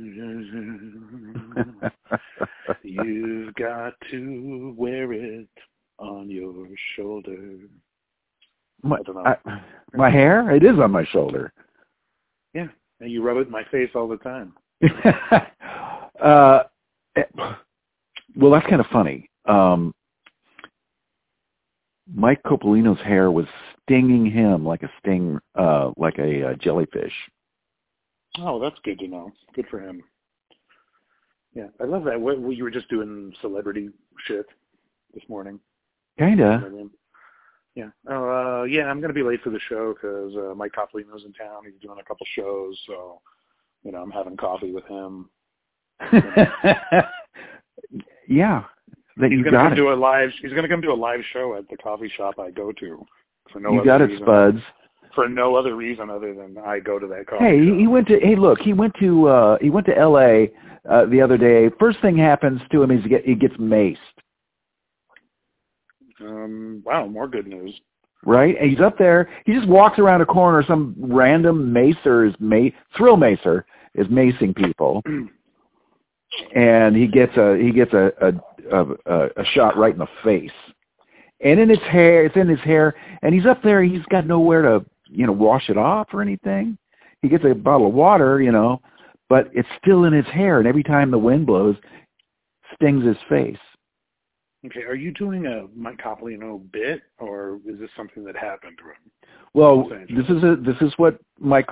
You've got to wear it on your shoulder. My, I don't know. I, my hair? It is on my shoulder. Yeah, and you rub it in my face all the time. uh, well, that's kind of funny. Um, Mike Copolino's hair was stinging him like a sting, uh, like a uh, jellyfish. Oh, that's good to know. Good for him. Yeah, I love that. What, what you were just doing celebrity shit this morning. Kinda. Yeah. Oh, uh, yeah. I'm gonna be late for the show 'cause uh, Mike Copolino's in town. He's doing a couple shows, so you know I'm having coffee with him. yeah. That He's you gonna got come it. do a live. He's gonna come do a live show at the coffee shop I go to. For no you got it, reason, Spuds. For no other reason other than I go to that coffee Hey, shop. he, went to. Hey, look, he went to. uh He went to L.A. Uh, the other day. First thing happens to him is he, get, he gets maced. Um, wow, more good news. right? And he's up there. He just walks around a corner. Some random macer is ma- thrill macer is macing people, and he gets a he gets a a, a a shot right in the face, and in his hair. It's in his hair, and he's up there. He's got nowhere to you know wash it off or anything. He gets a bottle of water, you know, but it's still in his hair, and every time the wind blows, stings his face. Okay, are you doing a Mike Copolino bit, or is this something that happened to him? Well, this is a, this is what Mike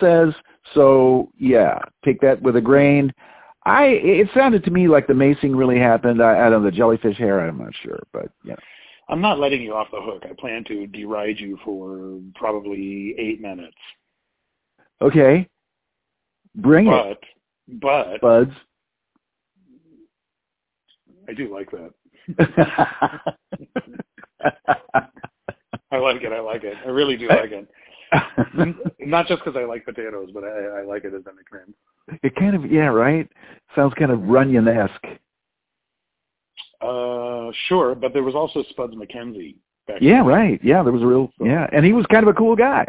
says. So yeah, take that with a grain. I it sounded to me like the macing really happened. I, I don't know the jellyfish hair. I'm not sure, but yeah. I'm not letting you off the hook. I plan to deride you for probably eight minutes. Okay, bring it, But, but buds. I do like that. I like it. I like it. I really do like it. Not just because I like potatoes, but I, I like it as a nickname. it kind of yeah, right. Sounds kind of Runyon-esque. Uh, sure, but there was also Spuds MacKenzie. Back Yeah, then. right. Yeah, there was a real yeah, and he was kind of a cool guy.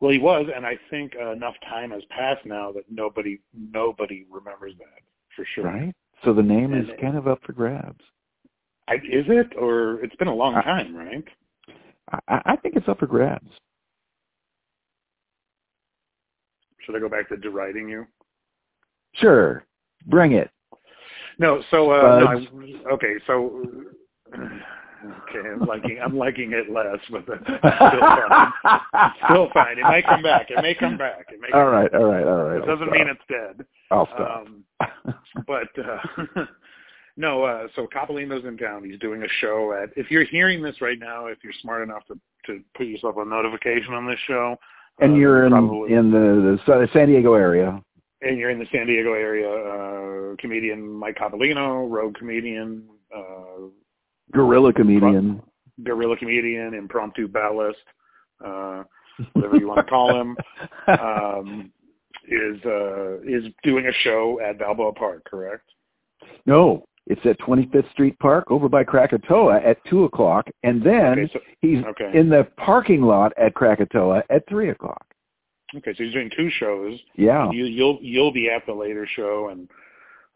Well, he was, and I think uh, enough time has passed now that nobody nobody remembers that for sure. Right. So the name is And- kind of up for grabs. I, is it, or it's been a long I- time, right? I, I think it's up for grabs. Should I go back to deriding you? Sure, bring it. No, so uh, no, I, okay, so okay, I'm liking I'm liking it less, but that's still fine. Still fine. It may come back. It may come back. It may. all right, back. all right, all right. It I'll doesn't mean it's dead. I'll stop. Um, but uh, no, uh, so Copolino's in town. He's doing a show at. If you're hearing this right now, if you're smart enough to to put yourself a notification on this show, and uh, you're in probably, in the, the San Diego area. And you're in the San Diego area, uh, comedian Mike Copolino, rogue comedian, uh, Gorilla comedian. guerrilla comedian, impromptu ballast, uh, whatever you want to call him, um, is uh, is doing a show at Balboa Park, correct? no, it's at 25th Street Park over by Krakatoa at two o'clock, and then Okay, so he's okay. in the parking lot at Krakatoa at three o'clock. Okay, so he's doing two shows. Yeah, You, you'll you'll be at the later show, and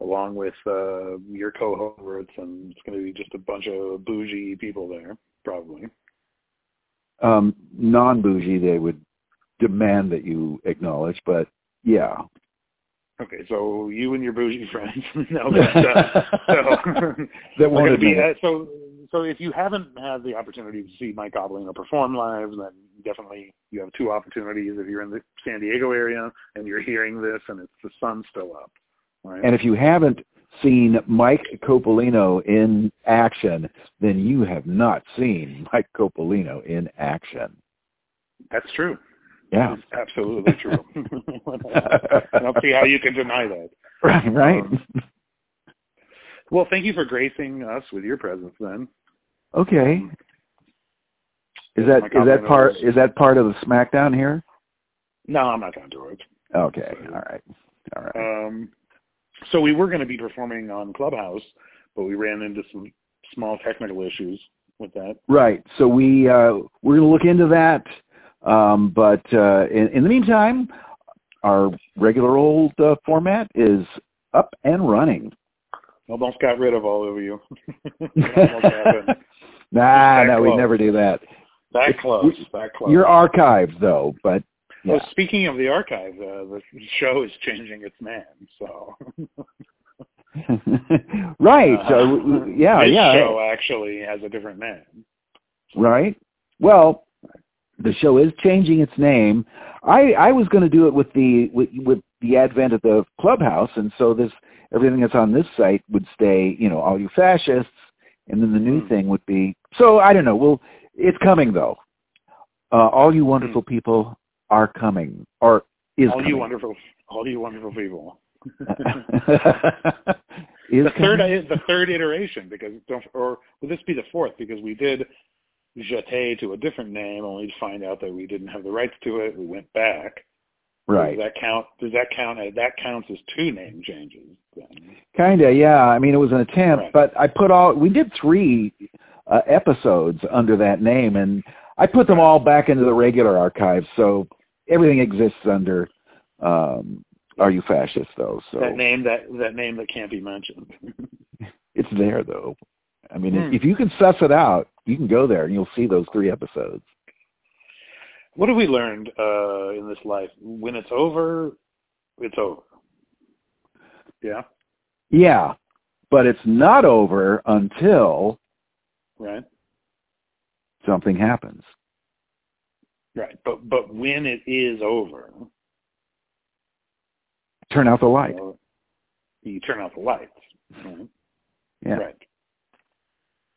along with uh, your cohorts, and it's going to be just a bunch of bougie people there, probably. um, non-bougie they would demand that you acknowledge, but yeah. Okay, so you and your bougie friends. no, but, uh, so that gonna be uh, so. So if you haven't had the opportunity to see Mike Copolino perform live, then definitely you have two opportunities. If you're in the San Diego area and you're hearing this and it's the sun's still up, right? And if you haven't seen Mike Copolino in action, then you have not seen Mike Copolino in action. That's true. Yeah. It's absolutely true. I don't see how you can deny that. Right, right. Um, Well, thank you for gracing us with your presence. Then okay. Is that is that is that part is- is that part of the SmackDown here? no, I'm not going to do it. Okay. All right. All right. Um, so we were going to be performing on Clubhouse, but we ran into some small technical issues with that. Right. So we uh, we're going to look into that. Um, but uh, in, in the meantime, our regular old uh, format is up and running. Almost got rid of all of you. nah, no, we never do that. That close. That close. You're archived though, but yeah. Well, speaking of the archive, uh, the show is changing its name. So. right. Uh, so yeah, this yeah. show actually has a different name. Right. Well, the show is changing its name. I I was going to do it with the with, with the advent of the clubhouse, and so this everything that's on this site would stay. You know, all you fascists, and then the new Hmm. thing would be. So I don't know. Well, it's coming though. Uh, all you wonderful Hmm. people are coming, or is all coming. you wonderful, all you wonderful people. is the third, the third iteration, because don't, or will this be the fourth? Because we did jeté to a different name, only to find out that we didn't have the rights to it. We went back. right. Does that count? Does that count? as- That counts as two name changes. Then. Kinda, yeah. I mean, it was an attempt, Right. but I put all. We did three uh, episodes under that name, and I put them all back into the regular archive, so everything exists under. Um, Are you fascist though? So That name, that that name that can't be mentioned. it's there though. I mean, Hmm. if you can suss it out, you can go there and you'll see those three episodes. What have we learned uh, in this life? When it's over, it's over. Yeah, Yeah, but it's not over until right, something happens. right. But but when it is over, Turn out the light. you turn out the lights. Right? Yeah. Right.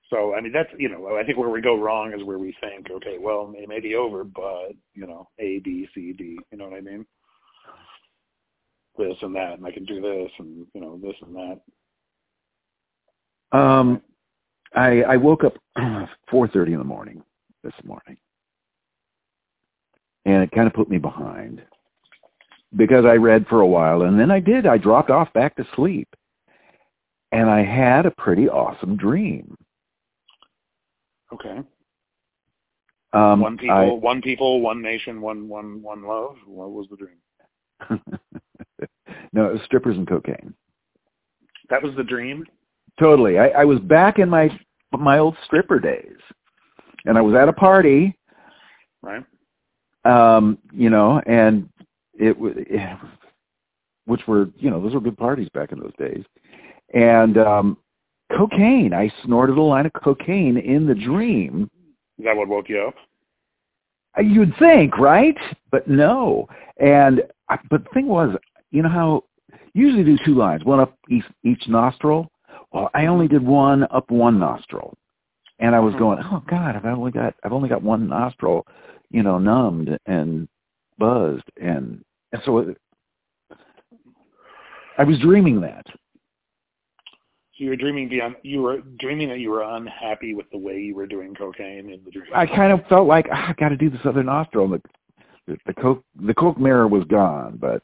So I mean that's you know I think where we go wrong is where we think okay well it may be over but you know A B C D you know what I mean this and that and I can do this and you know this and that Um, I I woke up 4:30 in the morning this morning, and it kind of put me behind because I read for a while, and then I did. I dropped off back to sleep, and I had a pretty awesome dream. Okay. Um, one people one people one nation one one one love? What was the dream? No, it was strippers and cocaine. that was the dream? Totally. I, I was back in my my old stripper days, and I was at a party, right. Um, you know, and it was, which were, you know, those were good parties back in those days. And um, cocaine, I snorted a line of cocaine in the dream. is that what woke you up Uh, You'd think, right? But no. And I, but the thing was, you know how usually do two lines, one up each, each nostril. Well, I only did one up one nostril, and I was Mhm. going, oh God, I've only got I've only got one nostril, you know, numbed and buzzed, and and so it, I was dreaming that. You were dreaming beyond you were dreaming that you were unhappy with the way you were doing cocaine in the dream I kind of felt like ah, I got to do this other nostril. The, the the coke the coke mirror was gone, but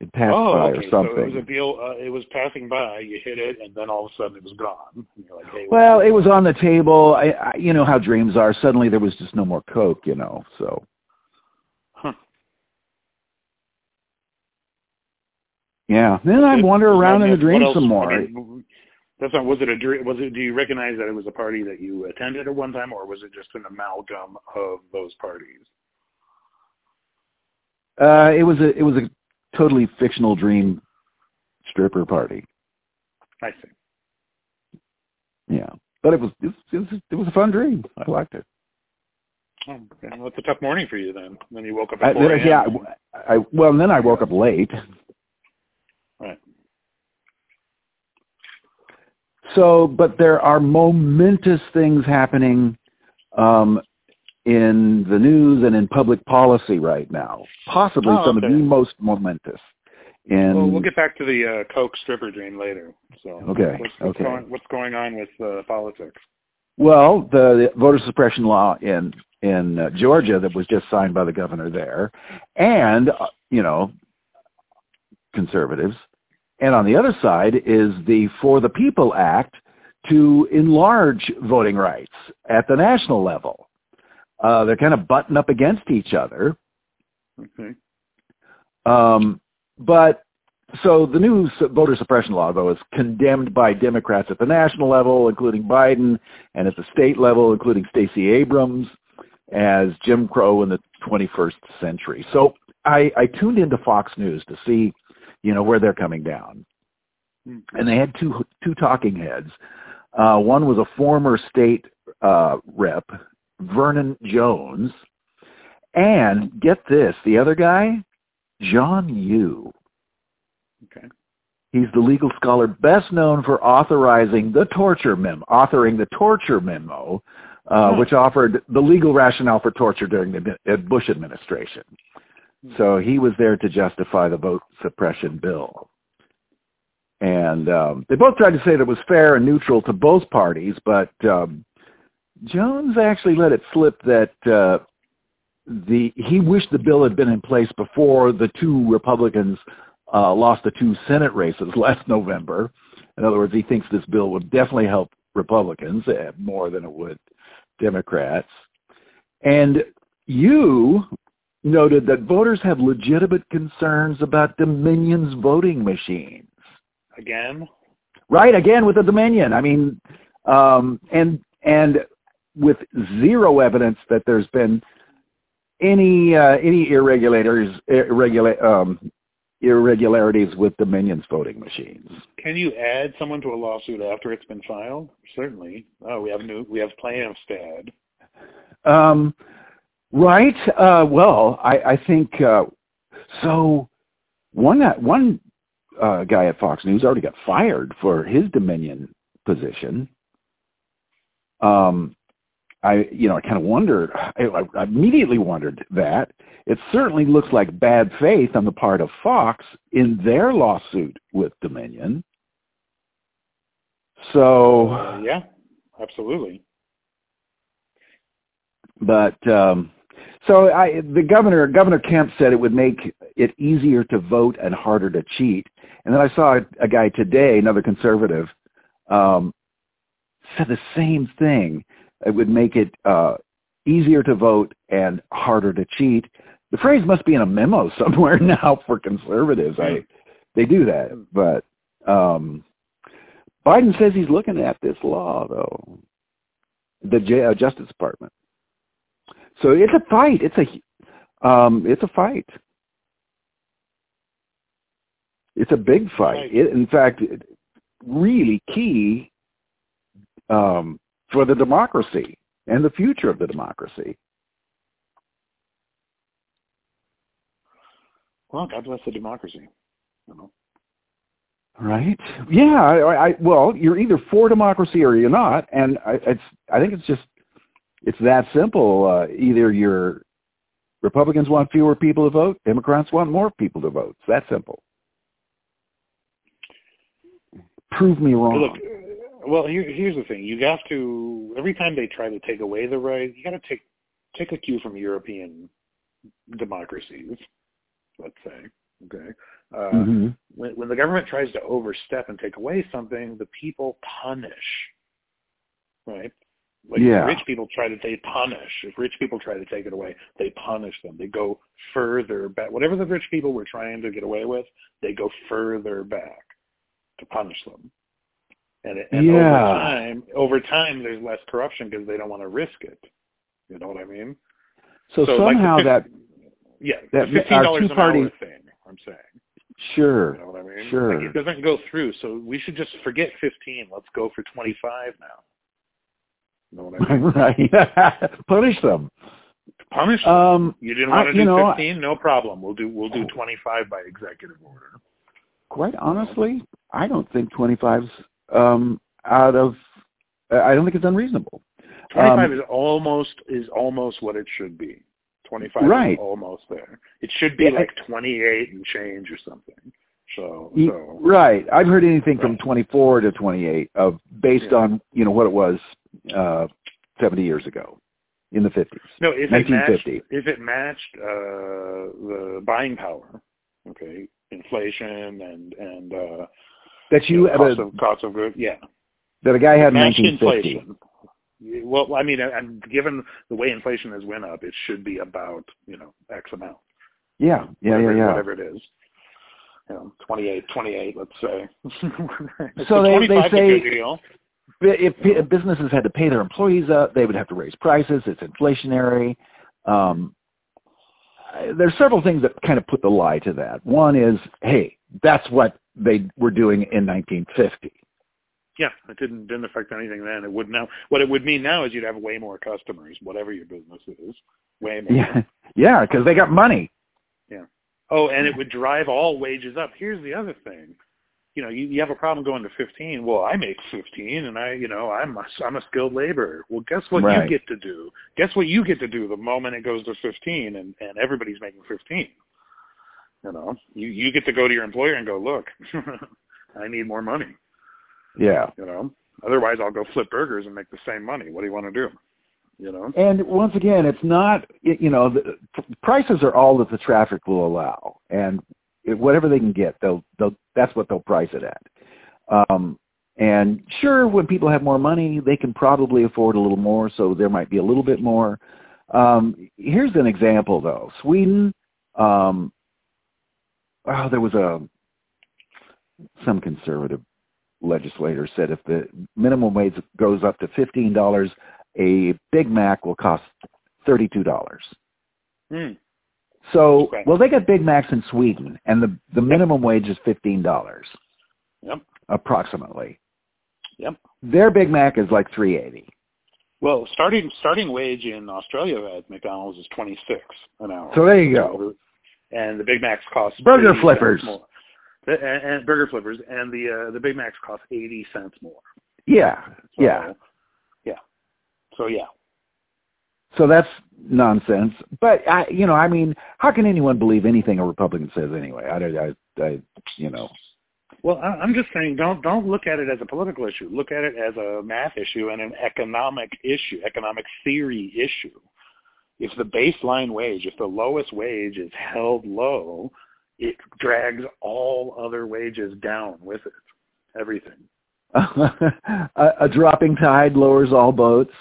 it passed oh, by okay. or So it was something. a deal. Uh, it was passing by. You hit it, and then all of a sudden it was gone. And you're like, hey, well, it was on the table. I, I you know how dreams are. Suddenly there was just no more coke, you know. So Huh. Yeah. Then I It- wander around in the dream else- some I more. mean, that's not. Was it a dream? Was it? Do you recognize that it was a party that you attended at one time, or was it just an amalgam of those parties? Uh, it was a it was a totally fictional dream stripper party. I see. Yeah, but it was it was it was, it was a fun dream. I liked it. Oh, okay. Well, it's a tough morning for you then. Then you woke up I, at 4 then, yeah, I, I well and then I woke up late. Right. So, but there are momentous things happening um, in the news and in public policy right now. Possibly Oh, some okay. of the most momentous. In Well, we'll get back to the uh, Coke stripper dream later. So Okay, what's, what's okay. Going, what's going on with uh, politics? well, the, the voter suppression law in in uh, Georgia that was just signed by the governor there, and uh, you know, conservatives, and on the other side is the For the People Act to enlarge voting rights at the national level. Uh, they're kind of butting up against each other. Okay. Um, but so the new voter suppression law, though, is condemned by Democrats at the national level, including Biden, and at the state level, including Stacey Abrams, as Jim Crow in the 21st century. So I, I tuned into Fox News to see, you know, where they're coming down, mm-hmm. and they had two two talking heads. Uh, one was a former state uh, rep, Vernon Jones, and get this, the other guy, John Yoo. Okay. He's the legal scholar best known for authorizing the torture memo, authoring the torture memo, uh, hmm. which offered the legal rationale for torture during the Bush administration. So he was there to justify the vote suppression bill. And um, they both tried to say that it was fair and neutral to both parties, but um, Jones actually let it slip that uh, the he wished the bill had been in place before the two Republicans uh, lost the two Senate races last November. In other words, he thinks this bill would definitely help Republicans uh, more than it would Democrats. And you noted that voters have legitimate concerns about Dominion's voting machines. Again? Right, again with the Dominion. I mean, um, and and with zero evidence that there's been any uh, any irregularities irregular um, irregularities with Dominion's voting machines. Can you add someone to a lawsuit after it's been filed? Certainly. Oh, we have new we have plaintiffs to add. Um, right. Uh, well, I, I think uh, so. One one uh, guy at Fox News already got fired for his Dominion position. Um, I, you know, I kind of wondered, I, I immediately wondered that. It certainly looks like bad faith on the part of Fox in their lawsuit with Dominion. So uh, yeah, absolutely. But um, so I, the governor, Governor Kemp said it would make it easier to vote and harder to cheat. And then I saw a, a guy today, another conservative, um, said the same thing it would make it uh, easier to vote and harder to cheat. The phrase must be in a memo somewhere now for conservatives. I they do that, but um, Biden says he's looking at this law though, the J- uh, Justice Department. So it's a fight. It's a um, it's a fight. It's a big fight. It, in fact, really key um, for the democracy and the future of the democracy. Well, God bless the democracy. You know. Right? Yeah. I, I, well, you're either for democracy or you're not, and I, it's. I think it's just it's that simple. Uh, either you're Republicans want fewer people to vote, Democrats want more people to vote. It's that simple. Prove me wrong. Look, well, here, here's the thing: you have to every time they try to take away the right, you got to take take a cue from European democracies. Let's say, okay. Uh, mm-hmm. when, when the government tries to overstep and take away something, the people punish. Right? Like yeah. rich people try to they punish. If rich people try to take it away, they punish them. They go further back. Whatever the rich people were trying to get away with, they go further back to punish them. And, and yeah. over time, over time, there's less corruption because they don't want to risk it. You know what I mean? So, so somehow like that yeah, that uh, fifteen dollars an hour thing. I'm saying. Sure. You know what I mean? Sure. Like it doesn't go through, so we should just forget fifteen. Let's go for twenty five now. You know what I mean? right. Punish them. Punish them. Um, you didn't want to I, do you know, fifteen? No problem. We'll do we'll do twenty five by executive order. Quite honestly, I don't think 25's um, out of. I don't think it's unreasonable. Twenty-five um, is almost is almost what it should be. Twenty-five right. is almost there. It should be yeah, like twenty-eight and change or something. So, so right. I've heard anything right. from twenty-four to twenty-eight of based yeah. on you know what it was uh, seventy years ago in the fifties. No, if it matched, if it matched uh, the buying power, okay, inflation and and uh, that you, you know, cost, of, cost of goods, yeah, that a guy had in matched 1950. inflation. Well, I mean, and given the way inflation has went up, it should be about you know X amount. Yeah, yeah, whatever, yeah, yeah. Whatever it is. You know, 28, 28, let's say. So they- they 25 's a say- deal. If businesses had to pay their employees up, they would have to raise prices. It's inflationary. Um, there's several things that kind of put the lie to that. One is, hey, that's what they were doing in 1950. Yeah, it didn't didn't affect anything then. It would now. What it would mean now is you'd have way more customers, whatever your business is, way more. Yeah, yeah, because they got money. Yeah. Oh, and it would drive all wages up. Here's the other thing. You know, you, you have a problem going to 15. Well, I make 15, and I, you know, I'm a, I'm a skilled laborer. Well, guess what Right. you get to do? Guess what you get to do the moment it goes to 15, and and everybody's making 15. You know, you you get to go to your employer and go, look, I need more money. Yeah. You know, otherwise I'll go flip burgers and make the same money. What do you want to do? You know. And once again, it's not, you know, the prices are all that the traffic will allow, and whatever they can get, they'll, they'll, that's what they'll price it at. Um, and sure, when people have more money, they can probably afford a little more, so there might be a little bit more. Um, here's an example, though. Sweden, um, oh, there was a some conservative legislator said if the minimum wage goes up to fifteen dollars, a Big Mac will cost thirty-two dollars. Hmm. So, Okay. well, they got Big Macs in Sweden, and the the minimum wage is fifteen dollars, Yep. approximately. Yep. Their Big Mac is like three eighty. Well, starting starting wage in Australia at McDonald's is 26 an hour. So there you go. And the Big Macs cost Burger flippers. more. And, and burger flippers, and the uh, the Big Macs cost 80 cents more. Yeah, So, yeah. yeah. So yeah, So that's nonsense. But I, you know, I mean, how can anyone believe anything a Republican says anyway? I, I, I you know. Well, I'm just saying, don't don't look at it as a political issue. Look at it as a math issue and an economic issue, economic theory issue. If the baseline wage, if the lowest wage is held low, it drags all other wages down with it. Everything. a, a dropping tide lowers all boats.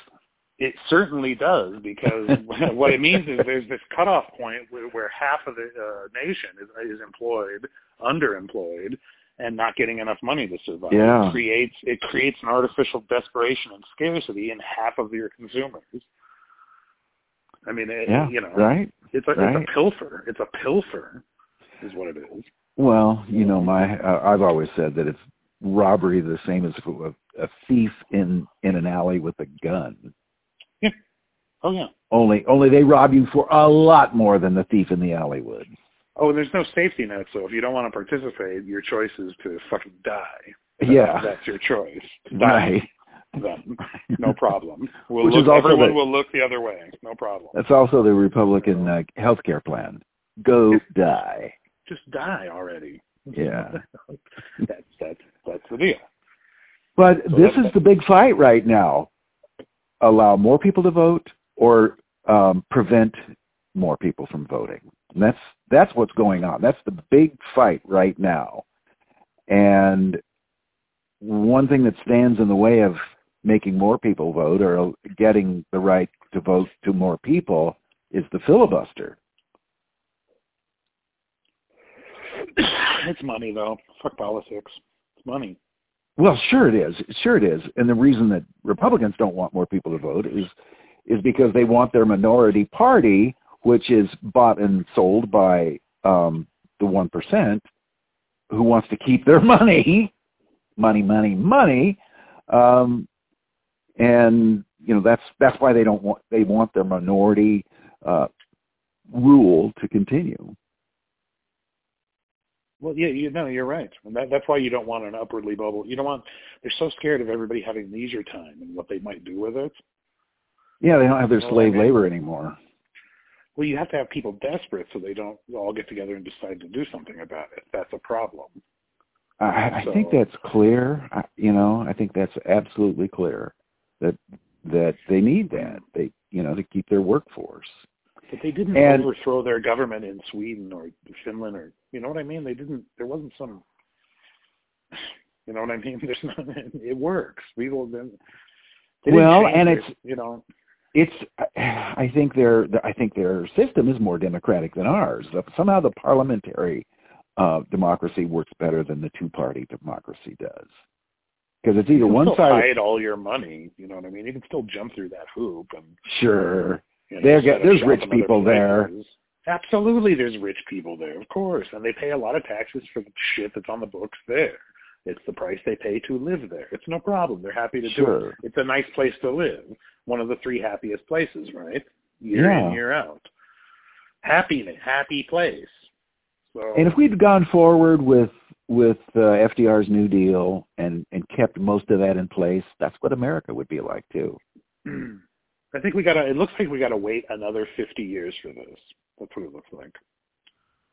It certainly does because what it means is there's this cutoff point where, where half of the uh, nation is, is employed, underemployed, and not getting enough money to survive. Yeah. It creates it creates an artificial desperation and scarcity in half of your consumers. I mean, it, Yeah, you know, right. it's a right. it's a pilfer. It's a pilfer, is what it is. Well, you know, my uh, I've always said that it's robbery the same as were a thief in in an alley with a gun. Oh yeah. Only only they rob you for a lot more than the thief in the alley would. Oh, and there's no safety net, so if you don't want to participate, your choice is to fucking die. Yeah. that's your choice. Die. Right. then no problem. We'll Which look, is also everyone the- will look the other way. No problem. That's also the Republican uh, health care plan. Go die. Just die already. Yeah. that's that's that's the deal. But So this that- is the big fight right now. Allow more people to vote or um, prevent more people from voting. And that's that's what's going on. That's the big fight right now. And one thing that stands in the way of making more people vote or getting the right to vote to more people is the filibuster. it's money though. Fuck politics. It's money. Well, sure it is. Sure it is. And the reason that Republicans don't want more people to vote is is because they want their minority party, which is bought and sold by um, the one percent, who wants to keep their money, money, money, money, um, and you know that's that's why they don't want they want their minority uh, rule to continue. Well, yeah, you know, you're right. And that, that's why you don't want an upwardly bubble. You don't want. They're so scared of everybody having leisure time and what they might do with it. Yeah, they don't have their Well, slave I mean- labor anymore. Well, you have to have people desperate so they don't all get together and decide to do something about it. That's a problem. I, I think that's clear. I, you know, I think that's absolutely clear that that they need that. They, you know, to keep their workforce. But they didn't And- overthrow their government in Sweden or Finland or you know what I mean? They didn't there wasn't some you know what I mean? There's not it works. People then they Well, and it's- you know it's I think their I think their system is more democratic than ours. Somehow the parliamentary uh, democracy works better than the two-party democracy does. Because it's either one still side. hide all your money. You know what I mean? You can still jump through that hoop and Sure. You know, There get- there's rich people there. Absolutely, there's rich people there, of course, and they pay a lot of taxes for the shit that's on the books there. It's the price they pay to live there. It's no problem. They're happy to do it. It's a nice place to live. One of the three happiest places, right? Year Yeah. in, year out. Happy, happy place. So, And if we'd gone forward with with uh, FDR's New Deal and and kept most of that in place, that's what America would be like too. I think we gotta. It looks like we gotta wait another 50 years for this. That's what it looks like.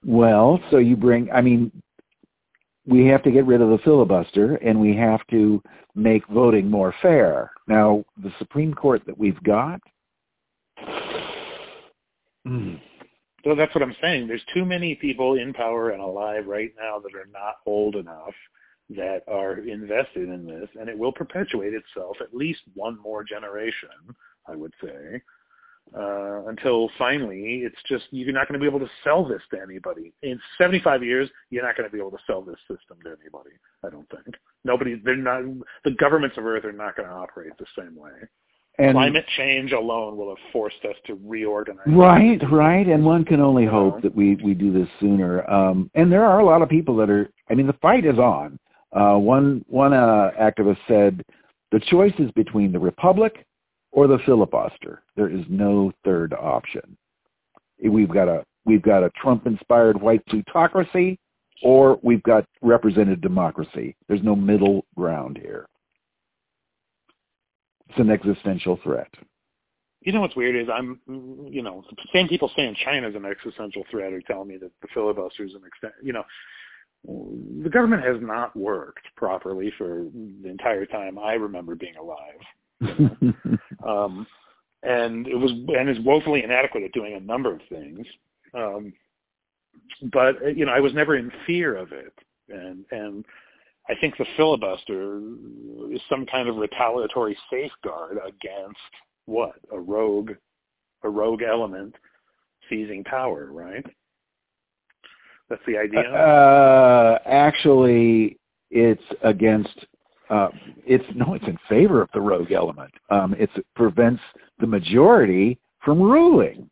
Well, so you bring, I mean, we have to get rid of the filibuster and we have to make voting more fair. Now, the Supreme Court that we've got, hmm, So that's what I'm saying. There's too many people in power and alive right now that are not old enough that are invested in this, and it will perpetuate itself at least one more generation, I would say, uh, until finally it's just you're not going to be able to sell this to anybody. In 75 years, you're not going to be able to sell this system to anybody. I don't think. Nobody. They're not. The governments of Earth are not going to operate the same way. and Climate change alone will have forced us to reorganize. right, right, and one can only hope that we we do this sooner. Um, and there are a lot of people that are. I mean, the fight is on. Uh, one one uh, activist said the choice is between the republic or the filibuster. There is no third option. We've got a we've got a Trump-inspired white plutocracy, or we've got represented democracy. There's no middle ground here. It's an existential threat. You know what's weird is I'm, you know, the same people saying China's an existential threat are telling me that the filibuster is an extent. You know, the government has not worked properly for the entire time I remember being alive, um, and it was and is woefully inadequate at doing a number of things. Um, but uh, you know, I was never in fear of it, and and I think the filibuster is some kind of retaliatory safeguard against what a rogue a rogue element seizing power, right? That's the idea. Uh, actually, it's against. Uh, it's no, it's in favor of the rogue element. Um, it's, it prevents the majority from ruling.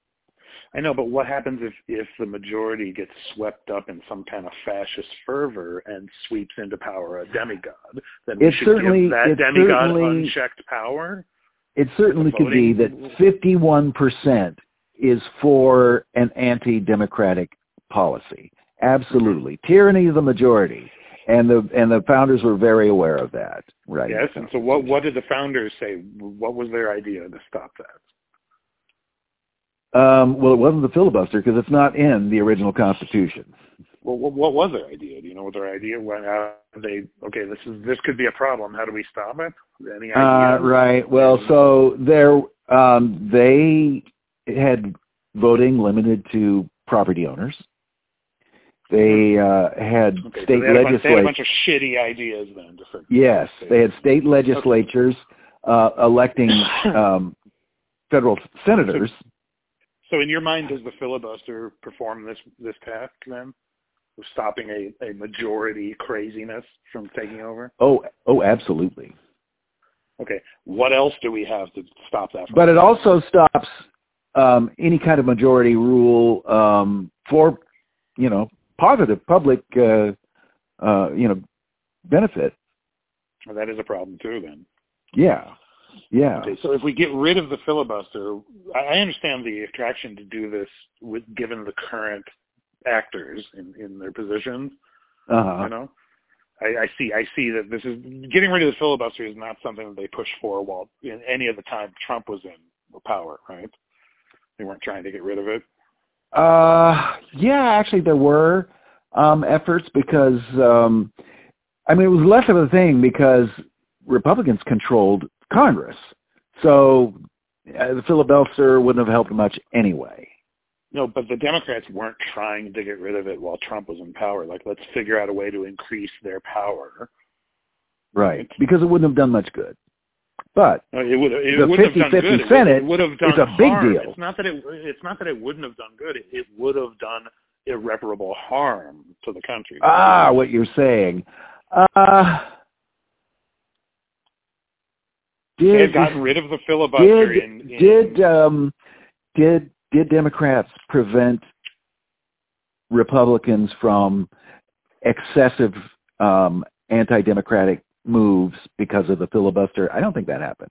I know, but what happens if if the majority gets swept up in some kind of fascist fervor and sweeps into power a demigod? Then we It should certainly- give that demigod certainly- unchecked power. It certainly could be that 51% is for an anti-democratic policy. Absolutely, tyranny of the majority, and the and the founders were very aware of that. Right. Yes, and so what what did the founders say? What was their idea to stop that? Um, well, it wasn't the filibuster because it's not in the original Constitution. Well, what, what was their idea? Do you know what their idea? When uh, they okay, this is this could be a problem. How do we stop it? Any Uh, idea? right. Well, so there, um, they had voting limited to property owners. They uh, had Okay, so state they a bunch, they had a legislatures. bunch of shitty ideas then. Fix Yes, they had state legislatures uh, electing um, federal senators. So in your mind, does the filibuster perform this this task then, of stopping a, a majority craziness from taking over? Oh, oh, absolutely. Okay, what else do we have to stop that? From But it also stops um, any kind of majority rule um, for, you know, positive public, uh, uh, you know, benefit. Well, that is a problem too. Then. Yeah, yeah. Okay, so if we get rid of the filibuster, I understand the attraction to do this with given the current actors in, in their positions. Uh-huh. You know, I, I see. I see that this is getting rid of the filibuster is not something that they pushed for while in any of the time Trump was in power, right? They weren't trying to get rid of it. Uh, yeah, actually there were um, efforts because, um, I mean, it was less of a thing because Republicans controlled Congress. So uh, the filibuster wouldn't have helped much anyway. No, but the Democrats weren't trying to get rid of it while Trump was in power. Like, let's figure out a way to increase their power. Right. Because it wouldn't have done much good. But It would. It The wouldn't have done 50-50 good. It would- Senate it would have done is a big harm. deal. It's not that it. It's not that it wouldn't have done good. It, it would have done irreparable harm to the country. ah, what you're saying. Uh, They did had gotten rid of the filibuster. did in, in, did um did did Democrats prevent Republicans from excessive um anti-democratic moves because of the filibuster? I don't think that happened.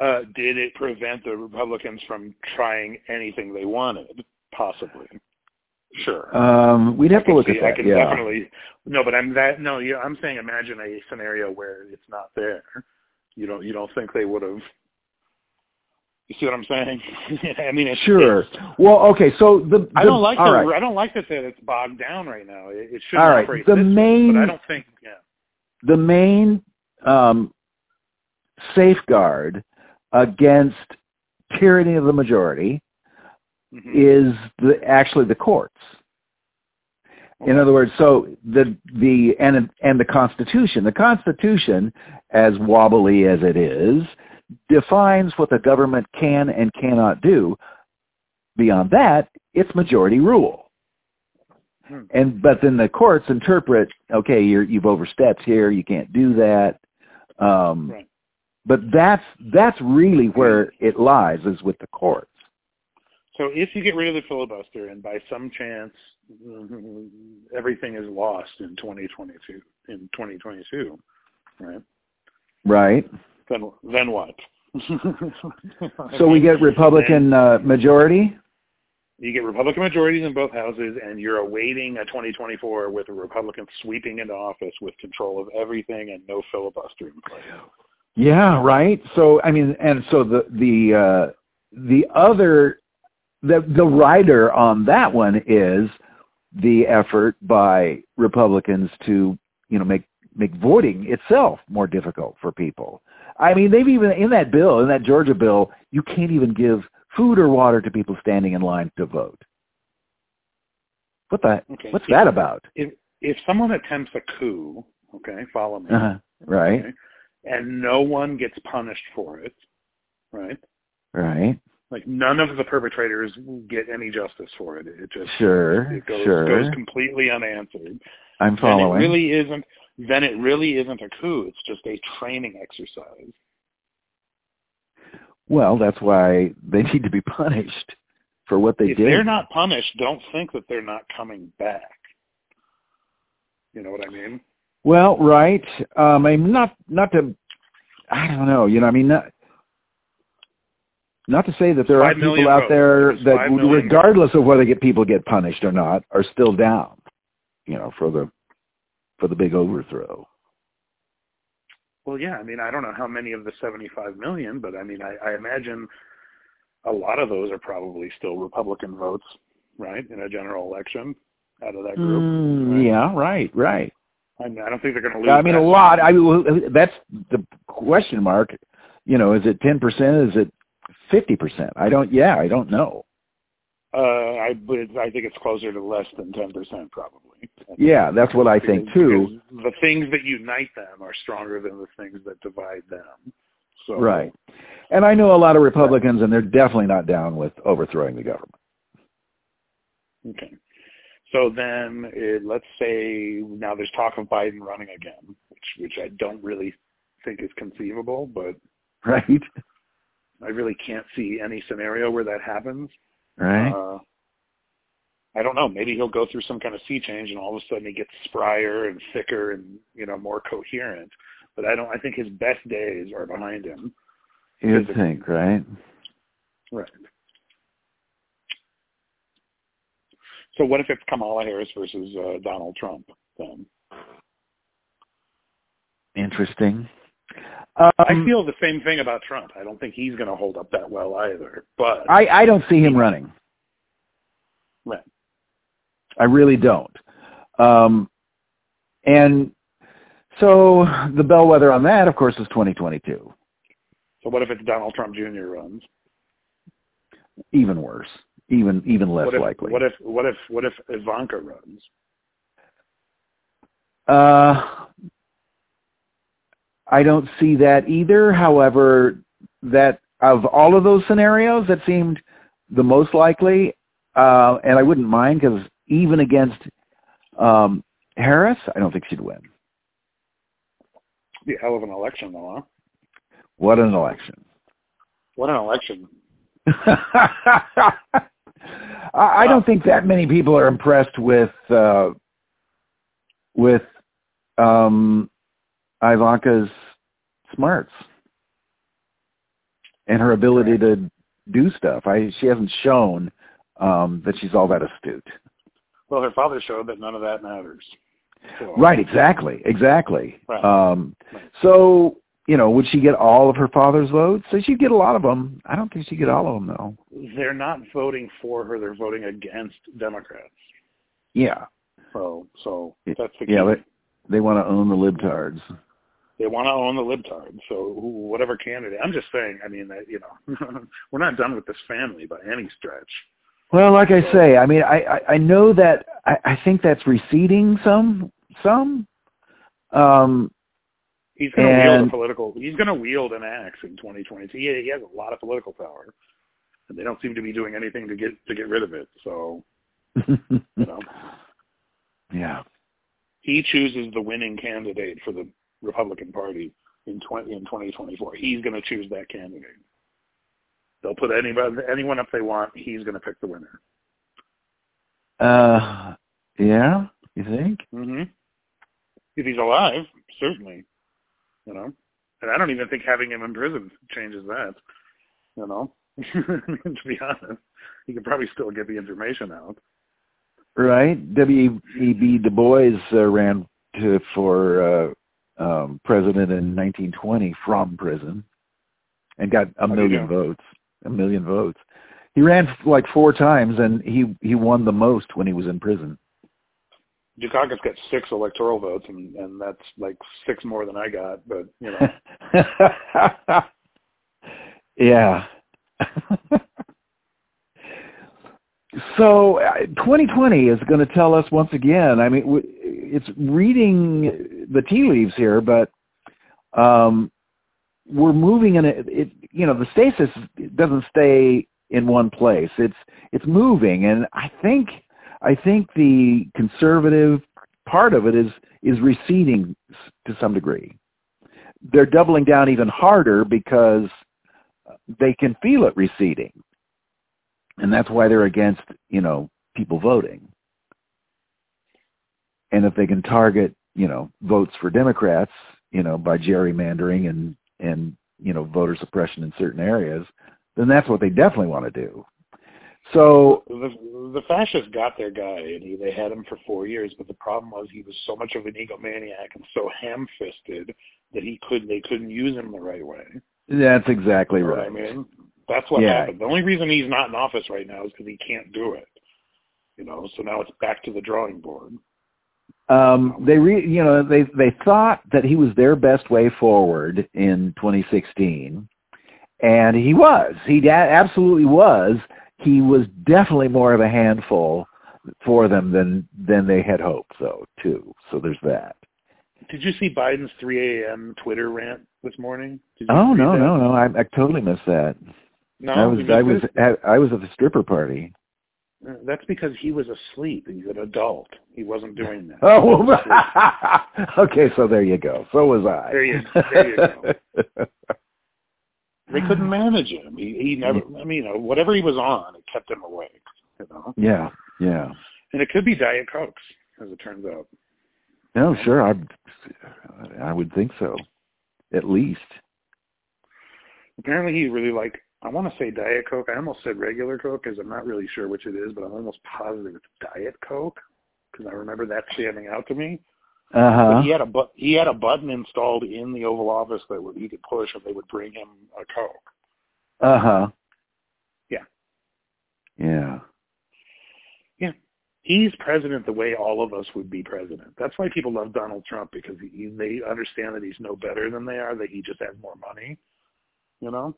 uh, did it prevent the Republicans from trying anything they wanted? Possibly. Sure. Um we'd have I to look see- at I that. can Yeah. definitely no, but I'm that no. Yeah, I'm saying imagine a scenario where it's not there. You don't you don't think they would have? You see what I'm saying? I mean, it's, Sure. it's- Well, okay. So the, I don't like the, right. I don't like to say that it's bogged down right now. It, it should All right. The way, main- but I don't think. Yeah. The main um, safeguard against tyranny of the majority hmm is the actually the courts. In other words, so the the and and the Constitution, the Constitution, as wobbly as it is, defines what the government can and cannot do. Beyond that, it's majority rule. Hmm. And but then the courts interpret, okay, you're, you've overstepped here, you can't do that. Um, Right. But that's that's really where it lies, is with the courts. So if you get rid of the filibuster and by some chance mhm, everything is lost in 2022, in 2022, right? Right. Then then what? So we get Republican uh, majority. You get Republican majorities in both houses, and you're awaiting a 2024 with a Republican sweeping into office with control of everything and no filibuster in place. Yeah, right. So I mean, and so the the uh, the other the the rider on that one is the effort by Republicans to you know make make voting itself more difficult for people. I mean, they've even in that bill, in that Georgia bill, you can't even give food or water to people standing in line to vote. What the? Okay. What's that about? If if someone attempts a coup, okay, follow me, Uh-huh. Right, okay, and no one gets punished for it, right? right. Like none of the perpetrators get any justice for it. It just Sure, it goes sure. goes completely unanswered. I'm Then following. it really isn't. Then it really isn't a coup. It's just a training exercise. Well, that's why they need to be punished for what they if did. If they're not punished, don't think that they're not coming back. You know what I mean? Well, right. Um, I'm not not to. I don't know. You know, I mean, not not to say that there are people out votes. there There's that, regardless of whether get people get punished or not, are still down. You know, for the for the big overthrow. Well, yeah. I mean, I don't know how many of the 75 million, but I mean, I, I imagine a lot of those are probably still Republican votes, right, in a general election out of that group. Mm, right? yeah, right, right. I, mean, I don't think they're going to lose. I mean, a lot. I mean, that's the question mark. You know, is it ten percent? Is it fifty percent? I don't. Yeah, I don't know. Uh, I would, I think it's closer to less than 10% probably. Yeah, that's what I think too. The things that unite them are stronger than the things that divide them. So Right. And I know a lot of Republicans, and they're definitely not down with overthrowing the government. Okay. So then, uh, let's say now there's talk of Biden running again, which which I don't really think is conceivable, but Right. I really can't see any scenario where that happens. Right. Uh, I don't know. Maybe he'll go through some kind of sea change, and all of a sudden he gets sprier and thicker and you know more coherent. But I don't. I think his best days are behind him. You'd physically. think, right? Right. So what if it's Kamala Harris versus uh, Donald Trump then? Interesting. Um, I feel the same thing about Trump. I don't think he's going to hold up that well either. But I, I don't see him running. Right. I really don't. Um, and so the bellwether on that, of course, is 2022. so what if it's Donald Trump Jr. runs? Even worse. Even even less what if, likely. What if what if what if Ivanka runs? Uh, I don't see that either. However, that of all of those scenarios, that seemed the most likely, uh, and I wouldn't mind because even against um, Harris, I don't think she'd win. Be a hell of an election, though, huh? What an election! What an election! I don't think that many people are impressed with uh, with um, Ivanka's smarts and her ability to do stuff. I she hasn't shown um, that she's all that astute. Well, her father showed that none of that matters. So. Right, exactly, exactly. Right. Um, right. So, you know, would she get all of her father's votes? So she'd get a lot of them. I don't think she'd get all of them, though. They're not voting for her; they're voting against Democrats. Yeah. So, so that's the key. Yeah, they, they want to own the libtards. They want to own the libtards. So, whatever candidate. I'm just saying. I mean, that you know, we're not done with this family by any stretch. Well, like I say, I mean, I I, I know that I, I think that's receding some some. Um, he's going to wield a political. He's going to wield an axe in 2022. He, he has a lot of political power, and they don't seem to be doing anything to get to get rid of it. So, you know, yeah. he chooses the winning candidate for the Republican Party in 20 in 2024. He's going to choose that candidate. They'll put anybody anyone up they want. He's going to pick the winner. Uh, yeah. You think? Mm-hmm. If he's alive, certainly. You know, and I don't even think having him in prison changes that. You know, to be honest, he could probably still get the information out. Right. W. E. B. Du Bois uh, ran to, for uh, um, president in 1920 from prison, and got a million votes. A million votes. He ran like four times, and he he won the most when he was in prison. Dukakis got six electoral votes, and and that's like six more than I got. But you know, yeah. so uh, 2020 is going to tell us once again. I mean, w- it's reading the tea leaves here, but um, we're moving in a. It, you know, the stasis doesn't stay in one place. It's it's moving, and I think I think the conservative part of it is is receding to some degree. They're doubling down even harder because they can feel it receding, and that's why they're against you know people voting. And if they can target you know votes for Democrats, you know by gerrymandering and and you know voter suppression in certain areas, then that's what they definitely want to do. So the the fascists got their guy, and he, they had him for four years. But the problem was he was so much of an egomaniac and so ham-fisted that he could they couldn't use him the right way. that's exactly You know right. I mean, that's what Yeah. happened. The only reason he's not in office right now is because he can't do it. You know, so now it's back to the drawing board. Um, they re, you know they they thought that he was their best way forward in 2016, and he was. He a- absolutely was. He was definitely more of a handful for them than than they had hoped. So too. So there's that. Did you see Biden's 3 a.m. Twitter rant this morning? Oh no that? no no! I, I totally missed that. No, I was I was at, I was at the stripper party. Uh, That's because he was asleep. He's an adult. He wasn't doing that. Oh, okay. So there you go. So was I. There you- there you go. They couldn't manage him. He, he never. I mean, you know, whatever he was on, it kept him awake. You know, yeah, yeah. and it could be Diet Cokes, as it turns out. No, sure. I I would think so. At least. Apparently, he really liked. I want to say Diet Coke. I almost said regular Coke because I'm not really sure which it is, but I'm almost positive it's Diet Coke because I remember that standing out to me. Uh But he had a bu- he had a button installed in the Oval Office that would, he could push, and they would bring him a Coke. Uh huh. Yeah. Yeah. Yeah. He's president the way all of us would be president. That's why people love Donald Trump because he, they understand that he's no better than they are. That he just has more money. You know,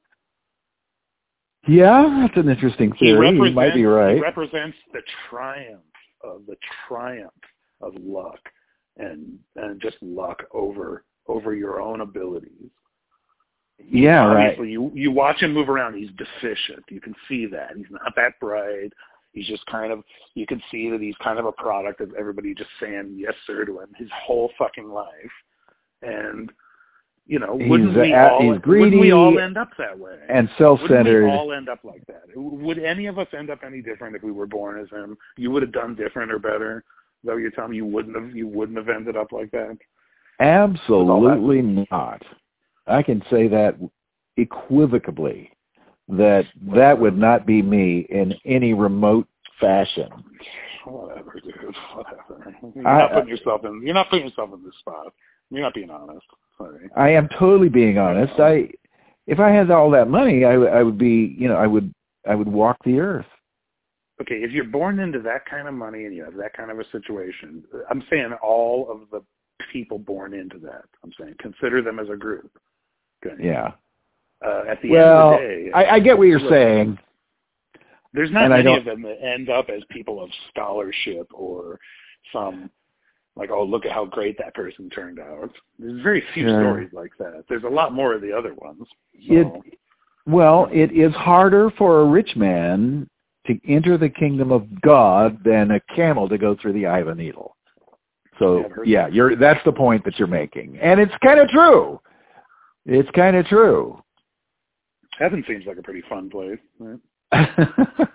Yeah, that's an interesting he theory. You might be he right. represents the triumph of the triumph of luck and and just luck over over your own abilities. Yeah, Obviously, right. you you watch him move around. He's deficient. You can see that he's not that bright. He's just kind of. You can see that he's kind of a product of everybody just saying yes sir to him his whole fucking life, and you know, wouldn't He's, we uh, all wouldn't we all end up that way? And self-centered. Wouldn't we all end up like that? Would any of us end up any different if we were born as him? You would have done different or better. That what you're telling me? You wouldn't have. You wouldn't have ended up like that. Absolutely not. I can say that equivocally that that would not be me in any remote fashion. Whatever, dude. Whatever. You're I- not putting yourself in. You're not putting yourself in this spot. You're not being honest. I am totally being honest. I if I had all that money, I, I would be, you know, I would I would walk the earth. Okay, if you're born into that kind of money and you have that kind of a situation, I'm saying all of the people born into that. I'm saying consider them as a group. Okay. Yeah. Uh, at the Well, end of the day, I, I get what you're Look, saying. There's not And many of them that end up as people of scholarship or some like, oh, look at how great that person turned out. There's very few Sure. stories like that. There's a lot more of the other ones. So, It- Well, it is harder for a rich man to enter the kingdom of God than a camel to go through the eye of a needle. So yeah, that. you're that's the point that you're making. And it's kind of true. It's kind of true. heaven seems like a pretty fun place. Right?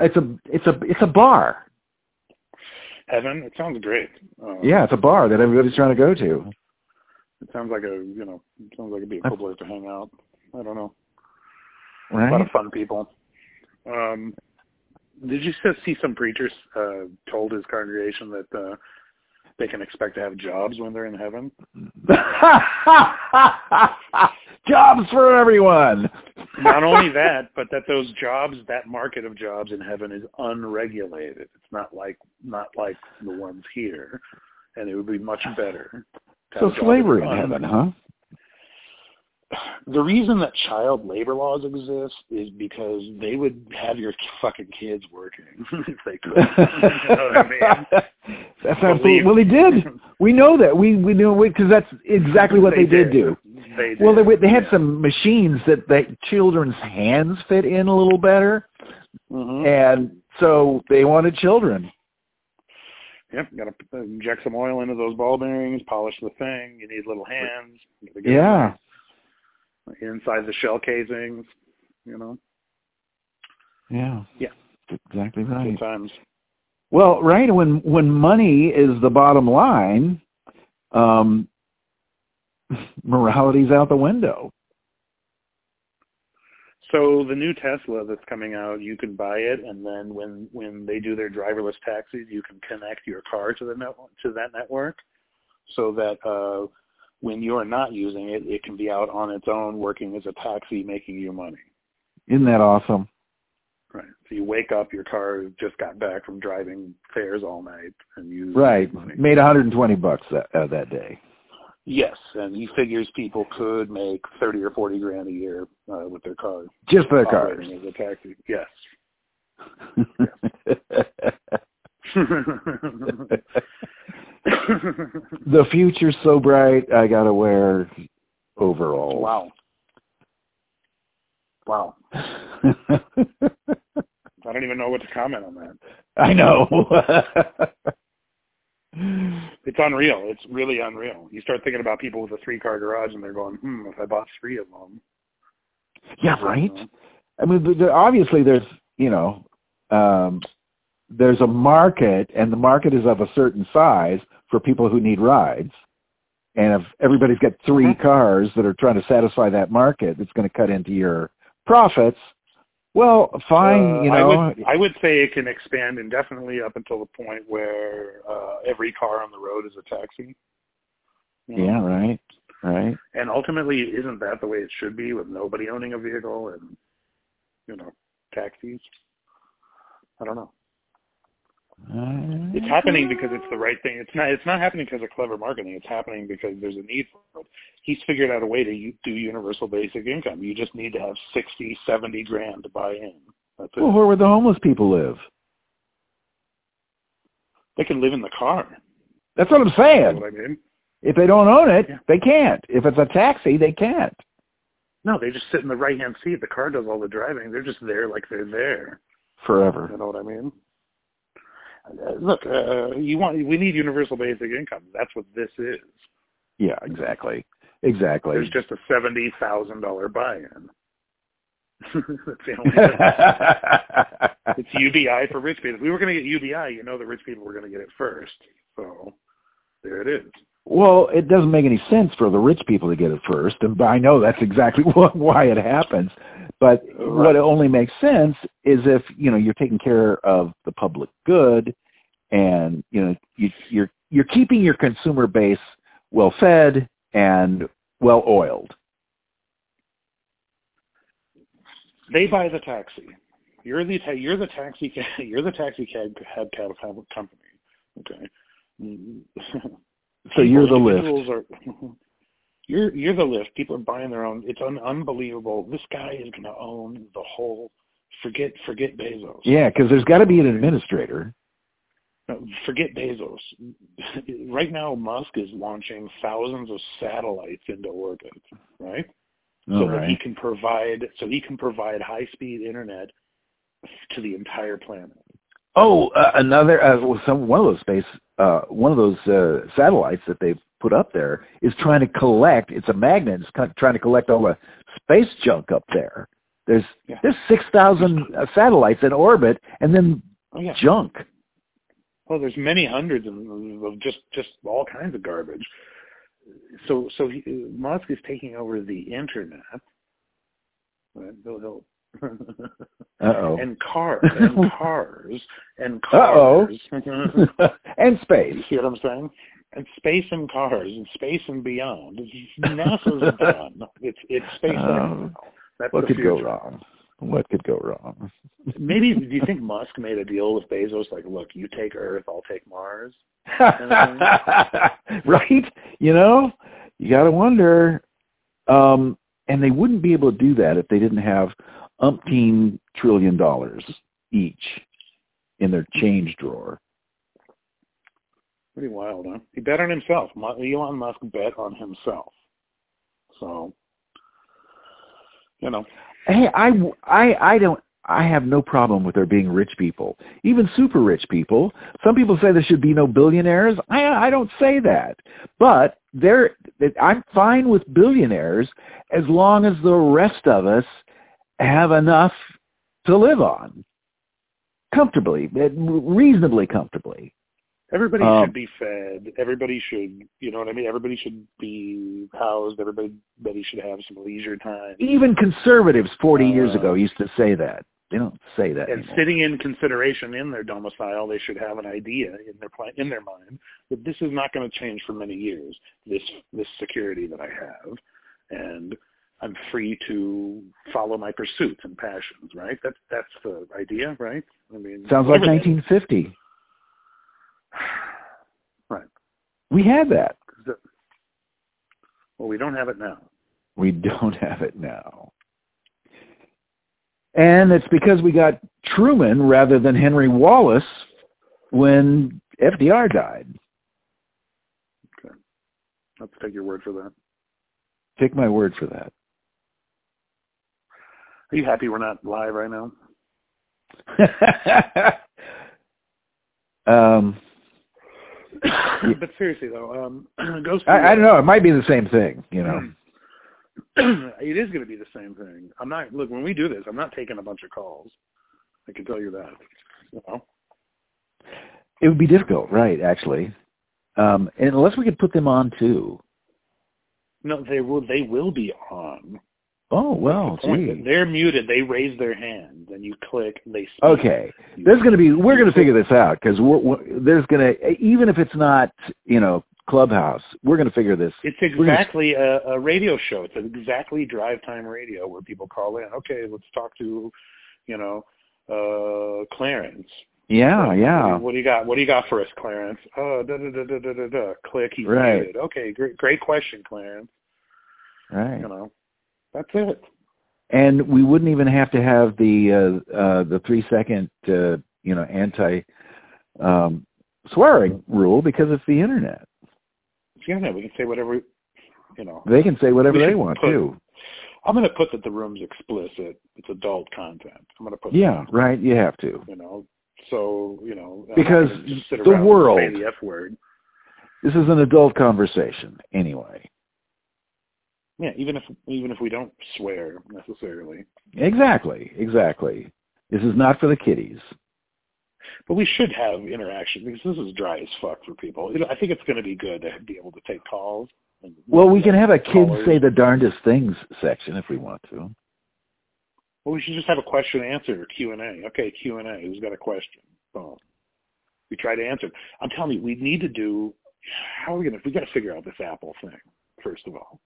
it's a it's a it's a bar. Heaven, it sounds great. Um, Yeah, it's a bar that everybody's trying to go to. It sounds like a, you know, it sounds like it'd be a cool place to hang out. I don't know. A lot of fun people. Um, did you see some preachers uh, told his congregation that uh, they can expect to have jobs when they're in heaven? Jobs for everyone. Not only that, but that those jobs, that market of jobs in heaven is unregulated. It's not like not like the ones here, and it would be much better. So slavery in heaven, huh? The reason that child labor laws exist is because they would have your fucking kids working if they could. you know what I mean? That's absolutely well. They did. We know that. We we know because that's exactly what they, did do. They did. Well, they they had yeah. some machines that that children's hands fit in a little better, Mhm. and so they wanted children. Yep, got to inject some oil into those ball bearings, polish the thing. You need little hands. You gotta Yeah. Inside the shell casings, you know. Yeah. Yeah. Exactly right. Good times. Well, right when when money is the bottom line, um, morality's out the window. So the new Tesla that's coming out, you can buy it, and then when when they do their driverless taxis, you can connect your car to the net to that network, so that uh, when you're not using it, it can be out on its own, working as a taxi, making you money. Isn't that awesome? Right. So you wake up, your car just got back from driving fares all night, and you Right. money. Made 120 bucks that uh, that day. Yes, and he figures people could make thirty or forty grand a year uh, with their car Just for the cars. operating as a taxi. Yes. the future's so bright. I gotta wear overalls. wow. Wow. I don't even know what to comment on that. I know. It's unreal. It's really unreal. You start thinking about people with a three-car garage, and they're going, "Hmm, if I bought three of them." yeah, right. I mean, obviously, there's you know, um, there's a market, and the market is of a certain size for people who need rides. And if everybody's got three Mhm. cars that are trying to satisfy that market, it's going to cut into your profits. Well, fine, Uh, you I know. would, I would say it can expand indefinitely up until the point where uh, every car on the road is a taxi. You know? yeah, right, right. And ultimately, isn't that the way it should be with nobody owning a vehicle and, you know, taxis? I don't know. It's uh-huh. happening because it's the right thing. It's not. It's not happening because of clever marketing. It's happening because there's a need for it. He's figured out a way to do universal basic income. You just need to have sixty, seventy grand to buy in. That's it. Well, where would the homeless people live? they can live in the car. That's what I'm saying. what I mean? If they don't own it, Yeah. they can't. If it's a taxi, they can't. No, they just sit in the right hand seat. The car does all the driving. They're just there like they're there. Forever. You know what I mean? Look, uh, you want we need universal basic income. That's what this is. Yeah, exactly. Exactly. There's just a seventy thousand dollar buy-in. That's the only difference. It's UBI for rich people. If we were going to get UBI, you know the rich people were going to get it first. So there it is. Well, it doesn't make any sense for the rich people to get it first, and I know that's exactly what, why it happens. But what only makes sense is if you know you're taking care of the public good, and you know you, you're you're keeping your consumer base well fed and well oiled. They buy the taxi. You're the ta- you're the taxi ca- you're the taxi cab cab cab cab company. Okay. So you're the Lyft. Are, you're you're the Lyft. People are buying their own. It's un- unbelievable. This guy is going to own the whole. Forget forget Bezos. Yeah, because there's got to be an administrator. No, Forget Bezos. right now, Musk is launching thousands of satellites into orbit. Right. so All that he can provide so he can provide high speed internet to the entire planet. Oh, uh, another uh, well, some one of those space uh, one of those uh, satellites that they've put up there is trying to collect. It's a magnet. It's kind of trying to collect all the space junk up there. There's Yeah. there's six thousand uh, satellites in orbit, and then Oh yeah. junk. Well, there's many hundreds of, of just just all kinds of garbage. So so he, Musk is taking over the internet. Right? He'll, he'll Uh oh. and cars and cars and Uh-oh. cars. and space. You see what I'm saying? And space and cars and space and beyond. NASA's done. It's it's space. That's What could go wrong? What could go wrong? Maybe do you think Musk made a deal with Bezos? Like, look, you take Earth, I'll take Mars. right? You know, you got to wonder. Um, and they wouldn't be able to do that if they didn't have umpteen trillion dollars each in their change drawer. Pretty wild, huh? He bet on himself. Elon Musk bet on himself. So, you know, Hey, I, I, I don't. I have no problem with there being rich people, even super rich people. Some people say there should be no billionaires. I, I don't say that, but there, I'm fine with billionaires as long as the rest of us have enough to live on comfortably, reasonably comfortably. everybody Um, should be fed. Everybody should, you know what I mean? Everybody should be housed. Everybody, everybody should have some leisure time. Even conservatives 40 years Uh, ago used to say that. They don't say that and anymore. sitting in consideration in their domicile, they should have an idea in their pla- in their mind that this is not going to change for many years. This this security that I have, and I'm free to follow my pursuits and passions. Right? That's that's the idea, right? I mean, Sounds like whatever that is. 1950. Right. We had that. Well, we don't have it now. We don't have it now. And it's because we got Truman rather than Henry Wallace when FDR died. Okay. Let's take your word for that. Take my word for that. Are you happy we're not live right now? um, but seriously though, um, goes. I, I don't know. It might be the same thing, you know. it is going to be the same thing. I'm not look when we do this. I'm not taking a bunch of calls. I can tell you that. You know? It would be difficult, right? Actually, um, and unless we could put them on too. No, they will. They will be on. Oh well, the. They're muted. They raise their hand, and you click. They speak. Okay, there's going to be. We're going to figure this out because we're, we're, there's going to even if it's not you know Clubhouse, we're going to figure this. It's gonna- exactly a, a radio show. It's exactly drive time radio where people call in. Okay, let's talk to, you know, uh Clarence. Yeah, What- yeah. What do you got? What do you got for us, Clarence? Oh, da da da da da da. da. Click. He's Right. muted. Okay, great, great question, Clarence. Right. You know, that's it. And we wouldn't even have to have the uh, uh, the three second uh, you know anti um, swearing rule because it's the internet. yeah, we can say whatever, you know. They can say whatever they want put- too. I'm going to put that the room's explicit. It's adult content. I'm going to put Yeah, right. You have to. you know. So you know, Because gonna just sit the world- the f word. This is an adult conversation anyway. Yeah, even if even if we don't swear necessarily, Exactly. Exactly. This is not for the kiddies. but we should have interaction because this is dry as fuck for people. You know, I think it's going to be good to be able to take calls. And, Well, we can have a kids callers. say the darndest things section if we want to. Well, we should just have a question and answer Q and A. Okay, Q and A. Who's got a question? Boom. We try to answer. I'm telling you, we need to do. How are we gonna? We got to figure out this Apple thing first of all.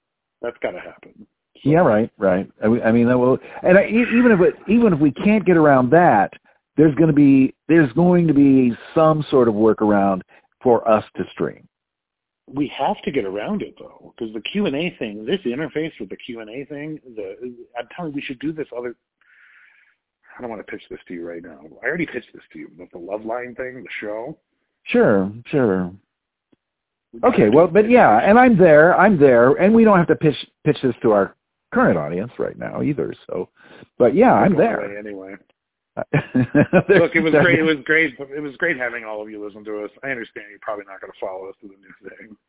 That's got to happen. So- Yeah, right, right. I, mean- I mean, that will, and I, even if it, even if we can't get around that, there's going to be there's going to be some sort of workaround for us to stream. we have to get around it though, because the Q and A thing, this interface with the Q and A thing, the I'm telling you, we should do this other. I don't want to pitch this to you right now. I already pitched this to you, but the Loveline thing, the show. Sure, sure. Okay, well, but yeah, and I'm there, I'm there, and we don't have to pitch pitch this to our current audience right now either. So, but yeah, I'm there. Anyway, look, it was great. It was great. It was great having all of you listen to us. I understand you're probably not going to follow us to the new thing.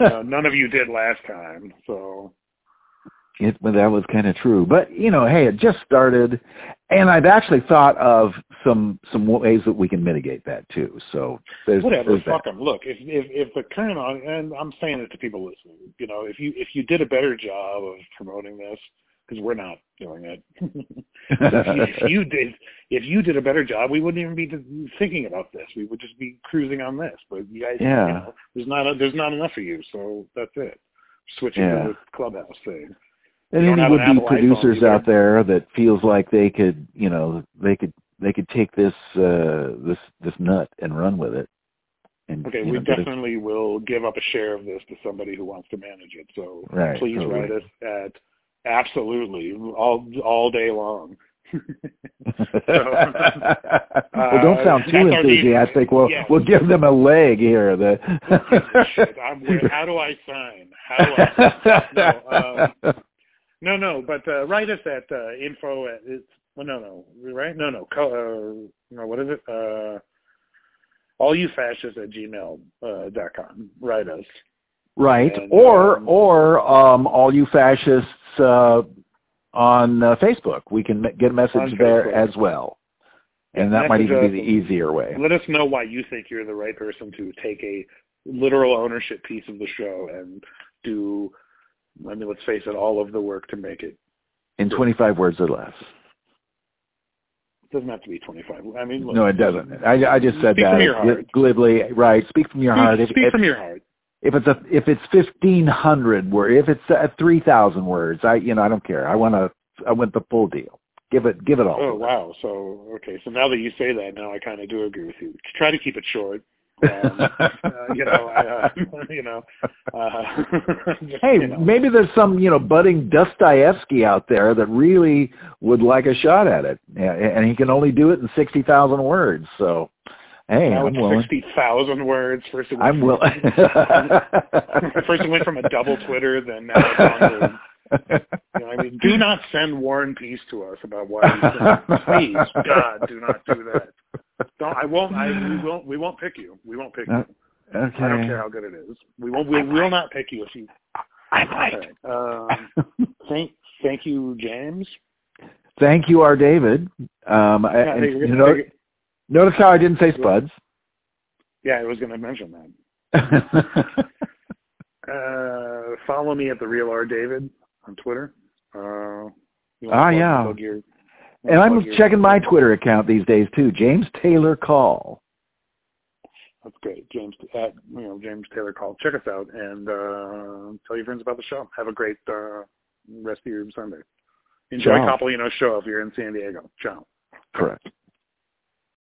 Uh, none of you did last time, so it, well, that was kind of true. But you know, hey, it just started, and I've actually thought of some some ways that we can mitigate that too. So there's whatever. there's Fuck that. them. Look, if if if the current on, and I'm saying it to people listening, you know, if you if you did a better job of promoting this, because we're not doing it. if, you, if you did if you did a better job, we wouldn't even be thinking about this. We would just be cruising on this. But you guys, Yeah. you know, there's not a, there's not enough of you, so that's it. Switching Yeah. to the clubhouse thing. and any would be Apple iPhone, producers out there that feels like they could, you know, they could they could take this uh this this nut and run with it. And Okay, we know, get it- definitely will give up a share of this to somebody who wants to manage it. So Right, please totally. write us at absolutely all all day long. well, don't sound Uh, too our need- enthusiastic. We'll yes. we'll give them a leg here. The how do I sign? How do I? No, um, no, no. But uh, write us at uh, info at it's well, no, no, right? No, no. Co- uh, no, what is it? Uh, all you fascists at gmail uh, dot com. Write us. right, And, or um, or um, all you fascists uh, on uh, Facebook. We can get a message there Facebook. as well, and that might even be the easier way. Let us know why you think you're the right person to take a literal ownership piece of the show and do. I mean, let's face it, all of the work to make it. In 25 words or less. It doesn't have to be 25. I mean, look, No, it doesn't. I, I just said that from your heart. glibly. Right. Speak from your speak, heart. If, speak if, from your heart. if it's a if it's fifteen hundred word, if it's uh, three thousand words, I you know I don't care. I want to I want the full deal. Give it give it all. Oh wow! So okay, so now that you say that, now I kind of do agree with you. Try to keep it short. Um, uh, you know, I, uh, you know. Uh, just, Hey, you know. maybe there's some you know budding Dostoevsky out there that really would like a shot at it, and he can only do it in sixty thousand words. So, hey, now I'm willing. sixty thousand words. First, it went I'm willing. First, it went from a double Twitter, then now it's on. You know, I mean, do not send War and Peace to us about why. Please, God, do not do that. Don't. I won't. I we won't. We won't pick you. We won't pick you. okay. I don't care how good it is. We won't. We will not pick you if you. I All right. Um, thank. Thank you, James. Thank you, R. David. Um, Yeah, and, you know, notice how I didn't say Spuds. yeah, I was going to mention that. Uh, follow me at the real R David on Twitter. Uh, Ah, yeah. plug your- and I'm checking my Twitter account these days too. James Taylor Call. That's great, James. At you know James Taylor Call. Check us out and uh, tell your friends about the show. Have a great uh, rest of your Sunday. Enjoy Ciao. Copolino's show if you're in San Diego. Ciao. Correct.